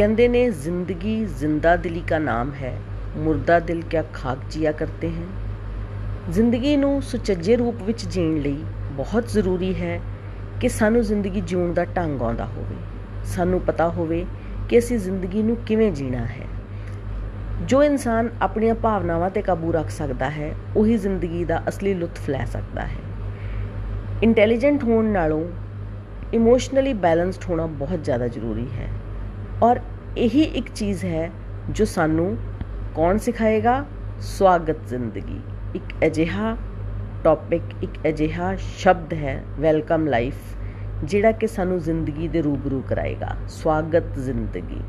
ਕਹਿੰਦੇ ਨੇ, ਜ਼ਿੰਦਗੀ ਜ਼ਿੰਦਾ ਦਿਲੀ ਦਾ ਨਾਮ ਹੈ, ਮੁਰਦਾ ਦਿਲ ਕਿਆ ਖਾਕ ਜੀਆ ਕਰਤੇ ਹੈ। ਜ਼ਿੰਦਗੀ ਨੂੰ ਸੁਚੱਜੇ ਰੂਪ ਵਿੱਚ ਜੀਣ ਲਈ ਬਹੁਤ ਜ਼ਰੂਰੀ ਹੈ ਕਿ ਸਾਨੂੰ ਜ਼ਿੰਦਗੀ ਜਿਉਣ ਦਾ ਢੰਗ ਆਉਂਦਾ ਹੋਵੇ। ਸਾਨੂੰ ਪਤਾ ਹੋਵੇ ਕਿ ਅਸੀਂ ਜ਼ਿੰਦਗੀ ਨੂੰ ਕਿਵੇਂ ਜੀਣਾ ਹੈ। ਜੋ ਇਨਸਾਨ ਆਪਣੀਆਂ ਭਾਵਨਾਵਾਂ ਤੇ ਕਾਬੂ ਰੱਖ ਸਕਦਾ ਹੈ, ਉਹੀ ਜ਼ਿੰਦਗੀ ਦਾ ਅਸਲੀ ਲੁਤਫ ਲੈ ਸਕਦਾ ਹੈ। ਇੰਟੈਲੀਜੈਂਟ ਹੋਣ ਨਾਲੋਂ ਇਮੋਸ਼ਨਲੀ ਬੈਲੈਂਸਡ ਹੋਣਾ ਬਹੁਤ ਜ਼ਿਆਦਾ ਜ਼ਰੂਰੀ ਹੈ। ਔਰ ਇਹੀ ਇੱਕ ਚੀਜ਼ ਹੈ ਜੋ ਸਾਨੂੰ ਕੌਣ ਸਿਖਾਏਗਾ? ਸਵਾਗਤ ਜ਼ਿੰਦਗੀ। ਇੱਕ ਅਜਿਹਾ ਟੌਪਿਕ ਇੱਕ ਅਜਿਹਾ ਸ਼ਬਦ ਹੈ ਵੈਲਕਮ ਲਾਈਫ ਜਿਹੜਾ ਕਿ ਸਾਨੂੰ ਜ਼ਿੰਦਗੀ ਦੇ ਰੂਬਰੂ ਕਰਾਏਗਾ। ਸਵਾਗਤ ਜ਼ਿੰਦਗੀ।